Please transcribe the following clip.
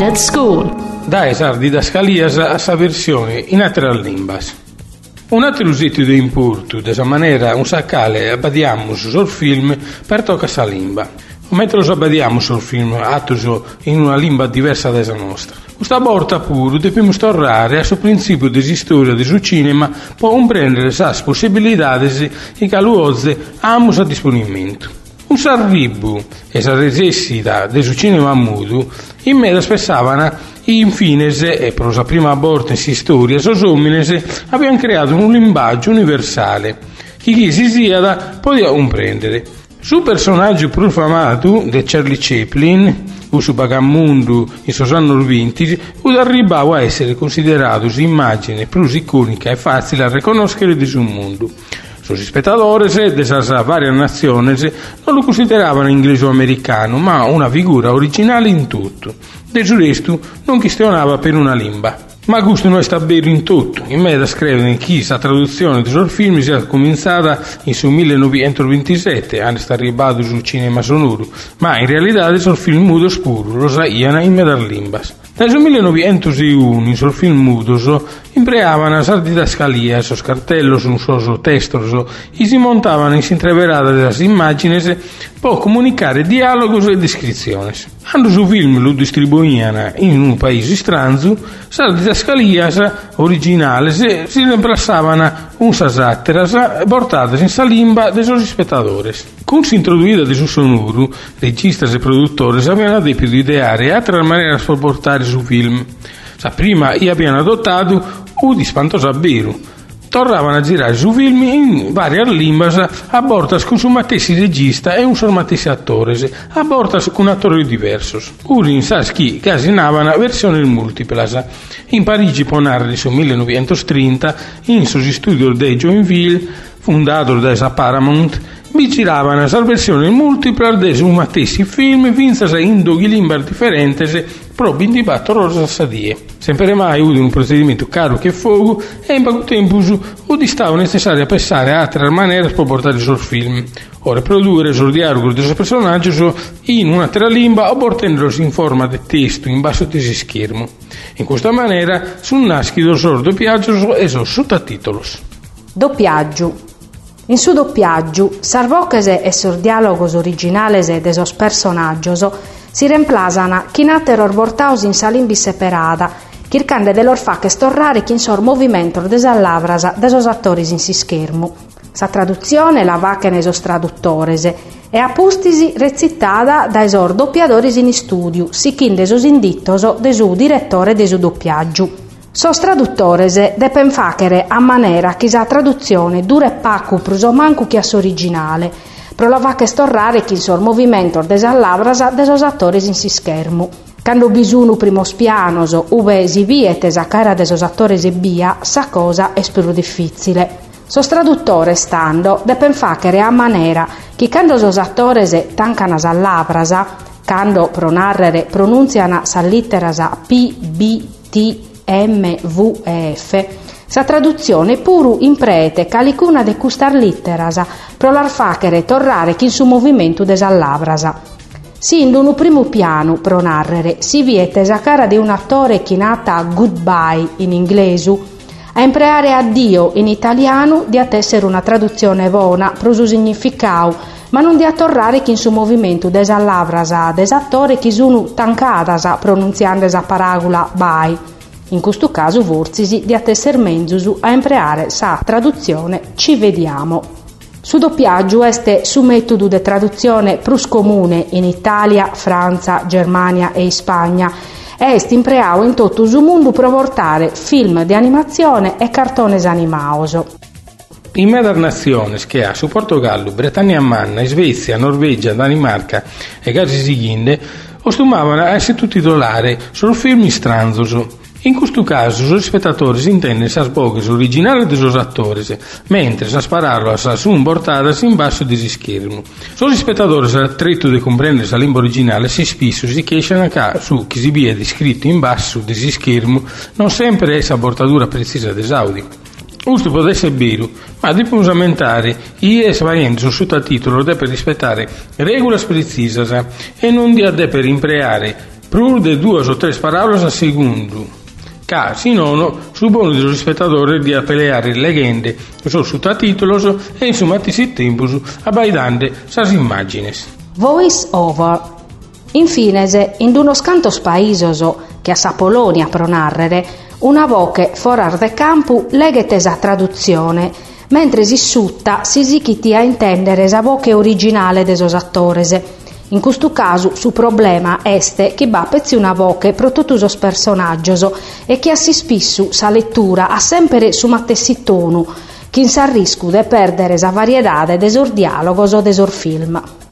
at school. Da esar didascalias a sa versione in altre limbas. Un altro usetto di importo, desa maniera un saccale abbadiamo sul film per tocca sa limba. Mentre lo abbadiamo sul film attuso in una lingua diversa da nostra. Questa volta pure dobbiamo tornare a suo principio di storia del cinema per comprendere le possibilità e caluozze amos a disponimento. Un sarribu e sa necessità del cinema mudo in me spessavano infine e per la prima volta in storia sos uomines abbiamo creato un linguaggio universale che chi si sia da poteva comprendere. Su personaggio più famoso di Charlie Chaplin, o su Bagamundo in suoi anni 20, arrivava a essere considerato immagine più iconica e facile a riconoscere di un mondo. Sus spettatori de esas varie nazioni non lo consideravano inglese o americano, ma una figura originale in tutto. Del resto non questionava per una limba. Ma gusto non è vero in tutto. In me da scrivere che la traduzione del suo film sia cominciata in su 1927, anni sta arrivato sul cinema sonoro, ma in realtà il suo film mudo scuro lo saiana in me da limbas. Nel 1901, sul film mudo, impreavano a didascalia, sos cartellos, un soso textos, e si montavano in s'intreverada delle immagini per comunicare dialogos e descrizioni. Quando su film lo distribuivano in un paese stranzo, sa didascalias originali si reemplaçavano un sasatteras portate in salimba dei suoi spettatori. Con si introduida di su sonoro, registas e produttori avevano di ideare altre maniere di portare su film. Sa prima abbiano adottato u di spantosa beru. Tornavano a girare su film in varie lingue a bortas con su matessi regista e un solo matessi attore, a bortas con attori diversi. Uri in Saschi casinavano versioni multiplas. In Parigi ponarli su 1930, in suo studio di Joinville, fondato da Paramount, vi giravano la versione multipla di un matessi film, vinzas in due lingue differenti, proprio in dibatto rosa sadie. Sempre mai uno un procedimento caro che fuoco e in poco tempo o di stavo necessario a pensare a altre maniere per portare sul film. O riprodurre sul dialogo del personaggio in un'altra lingua o portandolo in forma di testo in basso di schermo. In questa maniera sul nasci del sordo doppiaggio e sul sottotitolos. Doppiaggio in su doppiaggio, sarvocese e sur dialogos originales de sos personaggios si reemplasana chinater portaus in salimbi separada, chircande de lor fac estorrare chin sor movimento de sallavras de in si schermu. Sa traduzione la vacca nei sos traduttores e apustisi recittada dai sor doppiadoris in studio, sichin de sos indittos de su direttore de doppiaggio. Sos traduttores depen facere a manera che sa traduzione dure pacu pruso mancu che as originale, pro la va che storrare chi sor movimento des allabras de sos attores in si schermu. Quando bisunu primos pianos uve si vietes a cara de sos attores e bia, sa cosa è più difficile. Sos traduttores stando depen facere a manera che quando sos attores tancana sa labrasa, quando pronarrere pronunziana sa litterasa P, B, T, MVEF, sa traduzione puru in prete calicuna de custar litterasa, pro lar facere torrare chi su movimento desallabrasa. Sin un primo piano pro narrere si viete sa cara di un attore chinata goodbye in inglesu, a impreare addio in italiano di attessere una traduzione buona pro su significau, ma non di attorrare chi in su movimento desallabrasa desattore chi sunu tancadasa pronunziando esa paragola bye. In questo caso vorzisi di attesser menzusu a impreare sa traduzione ci vediamo. Su doppiaggio este su metodo di traduzione plus comune in Italia, Francia, Germania e Spagna est impreao in tutto il mondo per portare film di animazione e cartones animaoso. In medar nazioni che ha su Portogallo, Bretagna Manna, Svezia, Norvegia, Danimarca e Gasi Sighinde ostumavano a essere tutti titolari sul film stranzoso in questo caso, os espectadores entendem as bocas originais dos atores, mentre as palavras são portadas em baixo desse esquermo. Os espectadores, a tretto de compreender a língua originale, si spesso si queixam che su che si viene descritto in basso desse schermo non sempre è essa portatura precisa dell'audio. Questo può essere vero, ma dobbiamo aumentare i svarianti sul sottotitolo deve rispettare regole precise e non deve impreare Prur de duas o tres palabras a segundo, ca, si nono, supono de los espectadores di apelear leggende, sos sottotitoli e in sumatisi tempus abbaidande sas immagines. Voice over. Infine, in unos cantos paesos che a sa Polonia pronarrere, una voce forar de campo leghetes a traduzione, mentre si sutta si si a intendere sa voce originale de sos attores. In questo caso, su problema este che va pezzi una voce pro tutti os personaggios e che assi spissu sa lettura ha sempre su mattessi tonu, che in sa riscu de perdere sa variedade de sor dialogos o de sor film.